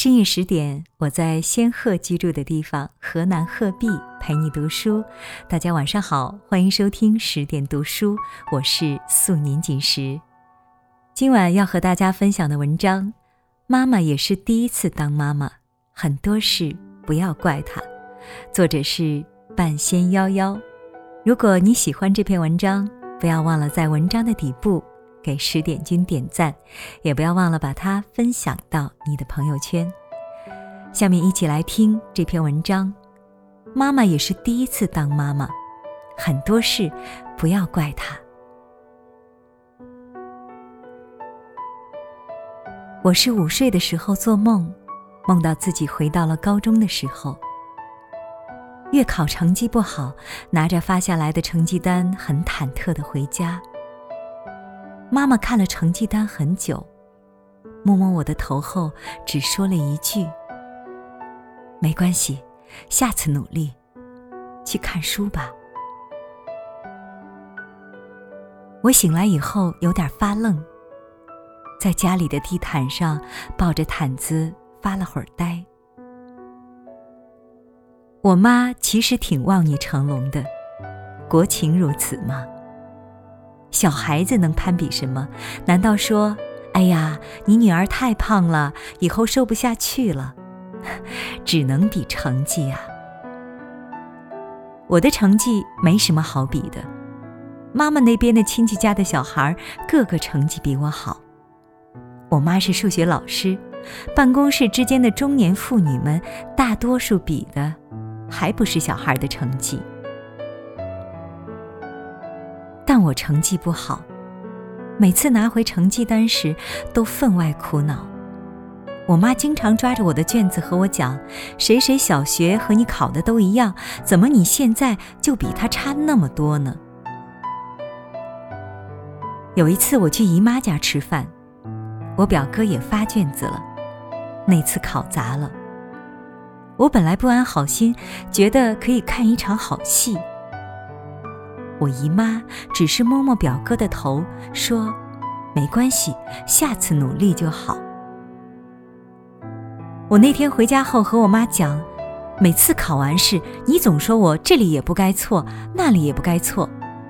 深夜十点，我在仙鹤居住的地方河南鹤壁陪你读书。大家晚上好，欢迎收听十点读书，我是素年锦时。今晚要和大家分享的文章，妈妈也是第一次当妈妈，很多事不要怪她。作者是半仙夭夭。如果你喜欢这篇文章，不要忘了在文章的底部。给十点君点赞，也不要忘了把它分享到你的朋友圈。下面一起来听这篇文章。妈妈也是第一次当妈妈，很多事不要怪她。我是午睡的时候做梦，梦到自己回到了高中的时候。月考成绩不好，拿着发下来的成绩单，很忐忑的回家。妈妈看了成绩单很久，摸摸我的头后，只说了一句：“没关系，下次努力，去看书吧。”我醒来以后有点发愣，在家里的地毯上抱着毯子发了会儿呆。我妈其实挺望你成龙的，国情如此吗？小孩子能攀比什么？难道说，哎呀，你女儿太胖了，以后瘦不下去了？只能比成绩啊！我的成绩没什么好比的，妈妈那边的亲戚家的小孩个个成绩比我好。我妈是数学老师，办公室之间的中年妇女们大多数比的，还不是小孩的成绩。但我成绩不好，每次拿回成绩单时都分外苦恼。我妈经常抓着我的卷子和我讲：“谁谁小学和你考的都一样，怎么你现在就比他差那么多呢？”有一次我去姨妈家吃饭，我表哥也发卷子了，那次考砸了。我本来不安好心，觉得可以看一场好戏。我姨妈只是摸摸表哥的头，说：“没关系，下次努力就好。”我那天回家后和我妈讲，每次考完试，你总说我这里也不该错，那里也不该错，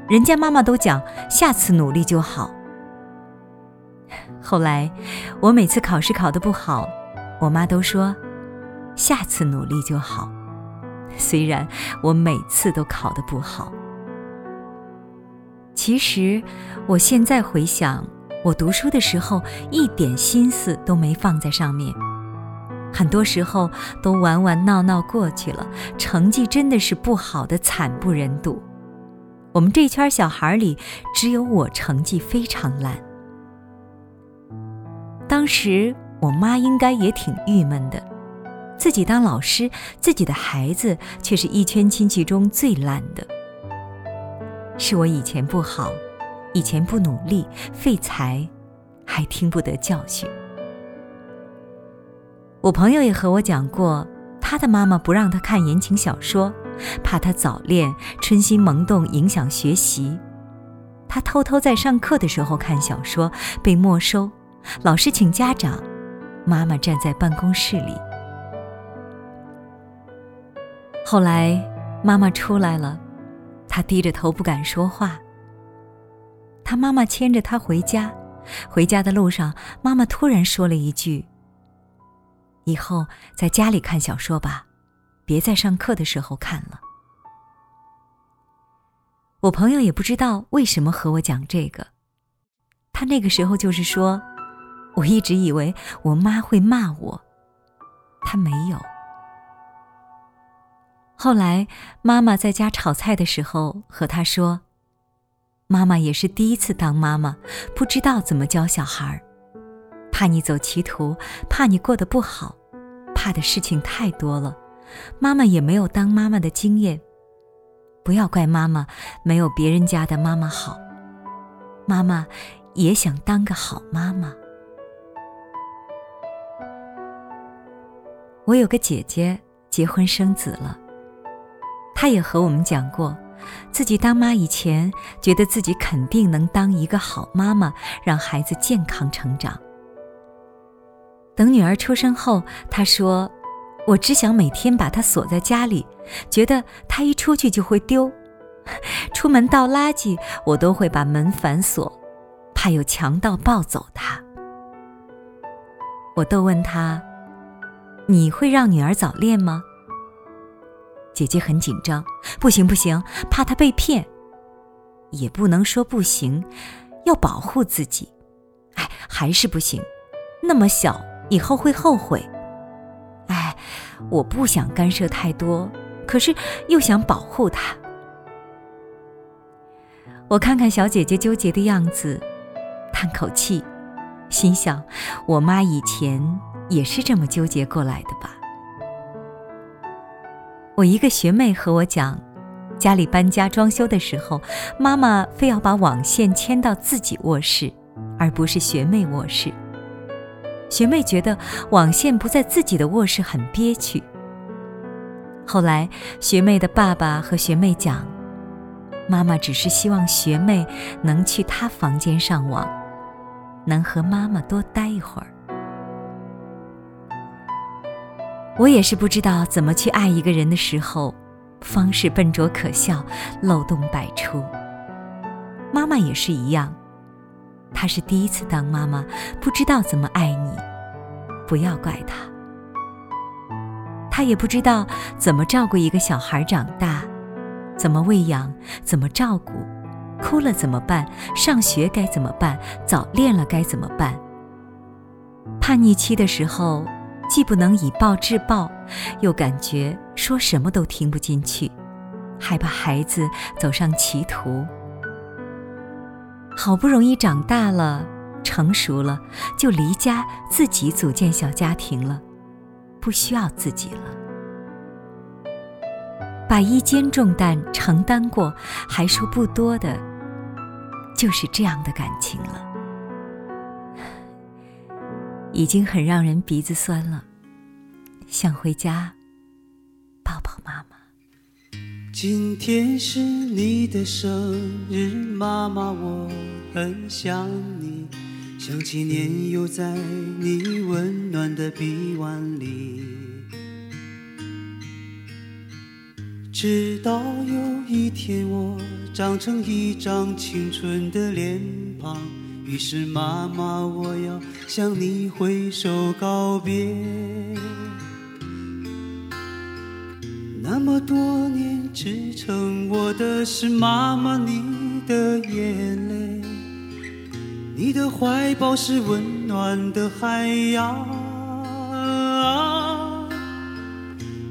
人家妈妈都讲下次努力就好。后来我每次考试考得不好，我妈都说下次努力就好，虽然我每次都考得不好。其实，我现在回想，我读书的时候一点心思都没放在上面，很多时候都玩玩闹闹过去了，成绩真的是不好的惨不忍睹。我们这圈小孩里，只有我成绩非常烂。当时我妈应该也挺郁闷的，自己当老师，自己的孩子却是一圈亲戚中最烂的。是我以前不好，以前不努力，废材，还听不得教训。我朋友也和我讲过，他的妈妈不让他看言情小说，怕他早恋、春心萌动影响学习。他偷偷在上课的时候看小说，被没收，老师请家长，妈妈站在办公室里。后来妈妈出来了。他低着头不敢说话。他妈妈牵着他回家，回家的路上，妈妈突然说了一句：“以后在家里看小说吧，别在上课的时候看了。”我朋友也不知道为什么和我讲这个，他那个时候就是说，我一直以为我妈会骂我，他没有。后来，妈妈在家炒菜的时候和他说：“妈妈也是第一次当妈妈，不知道怎么教小孩，怕你走歧途，怕你过得不好，怕的事情太多了。妈妈也没有当妈妈的经验，不要怪妈妈没有别人家的妈妈好。妈妈也想当个好妈妈。我有个姐姐结婚生子了。”他也和我们讲过，自己当妈以前，觉得自己肯定能当一个好妈妈，让孩子健康成长。等女儿出生后，她说：“我只想每天把她锁在家里，觉得她一出去就会丢。出门倒垃圾，我都会把门反锁，怕有强盗抱走她。”我逗问她：“你会让女儿早恋吗？”姐姐很紧张：“不行不行，怕她被骗。”也不能说不行，要保护自己。哎，还是不行，那么小，以后会后悔。哎，我不想干涉太多，可是又想保护她。我看看小姐姐纠结的样子，叹口气，心想：我妈以前也是这么纠结过来的吧。我一个学妹和我讲。家里搬家装修的时候，妈妈非要把网线牵到自己卧室，而不是学妹卧室。学妹觉得网线不在自己的卧室很憋屈。后来，学妹的爸爸和学妹讲，妈妈只是希望学妹能去她房间上网，能和妈妈多待一会儿。我也是不知道怎么去爱一个人的时候。方式笨拙可笑，漏洞百出。妈妈也是一样，她是第一次当妈妈，不知道怎么爱你，不要怪她。她也不知道怎么照顾一个小孩长大，怎么喂养，怎么照顾，哭了怎么办？上学该怎么办？早恋了该怎么办？叛逆期的时候。既不能以暴制暴，又感觉说什么都听不进去，害怕孩子走上歧途。好不容易长大了，成熟了，就离家自己组建小家庭了，不需要自己了。把一肩重担承担过，还说不多的，就是这样的感情了。已经很让人鼻子酸了，想回家抱抱妈妈。今天是你的生日，妈妈，我很想你，想起年幼在你温暖的臂弯里，直到有一天我长成一张青春的脸庞。于是，妈妈，我要向你挥手告别。那么多年支撑我的是妈妈你的眼泪，你的怀抱是温暖的海洋。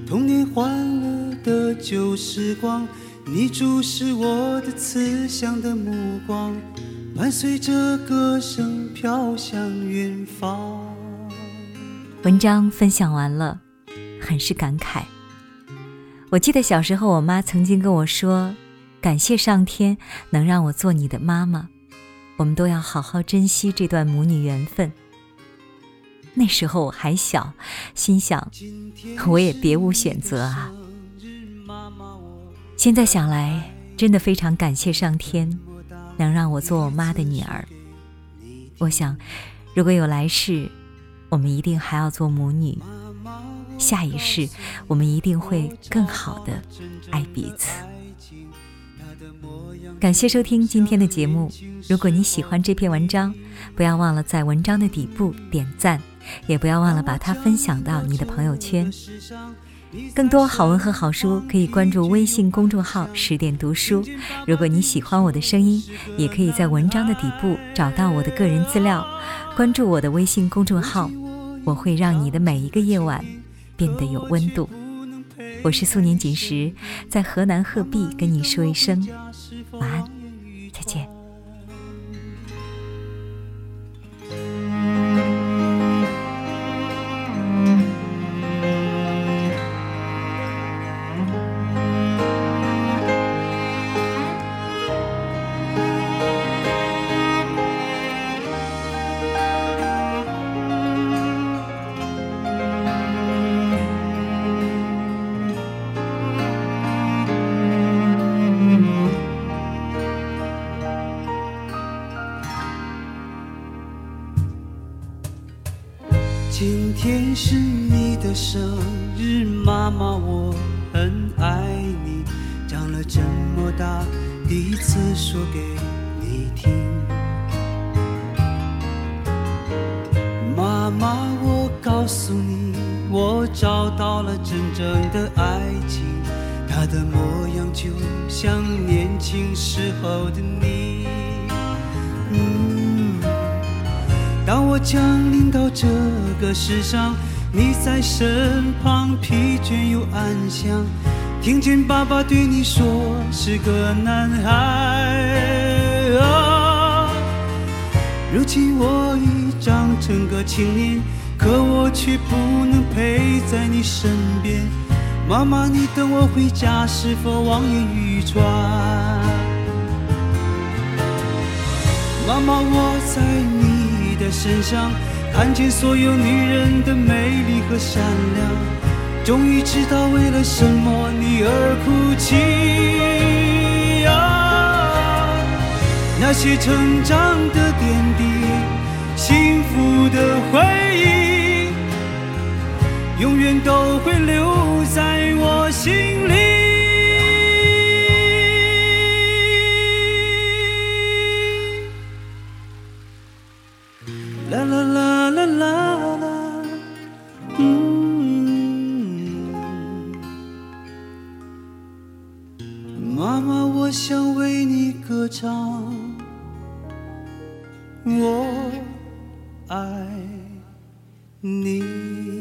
童年欢乐的旧时光，你注视我的慈祥的目光。伴随着歌声飘向远方。文章分享完了，很是感慨。我记得小时候，我妈曾经跟我说：“感谢上天能让我做你的妈妈，我们都要好好珍惜这段母女缘分。”那时候我还小，心想我也别无选择啊。现在想来，真的非常感谢上天。能让我做我妈的女儿，我想，如果有来世，我们一定还要做母女。下一世，我们一定会更好的爱彼此。感谢收听今天的节目。如果你喜欢这篇文章，不要忘了在文章的底部点赞，也不要忘了把它分享到你的朋友圈。更多好文和好书，可以关注微信公众号“十点读书”。如果你喜欢我的声音，也可以在文章的底部找到我的个人资料，关注我的微信公众号，我会让你的每一个夜晚变得有温度。我是素年锦时，在河南鹤壁跟你说一声晚安，是你的生日，妈妈，我很爱你。长了这么大，第一次说给你听。妈妈，我告诉你，我找到了真正的爱情，它的模样就像年轻时候的你。嗯，当我降临到这个世上，你在身旁，疲倦又安详，听见爸爸对你说是个男孩。啊，如今我已。长成个青年，可我却不能陪在你身边。妈妈，你等我回家，是否望眼欲穿？妈妈，我在你的身上看见所有女人的美丽和善良，终于知道为了什么你而哭泣啊！那些成长的点滴。幸福的回忆，永远都会留在我心里。你。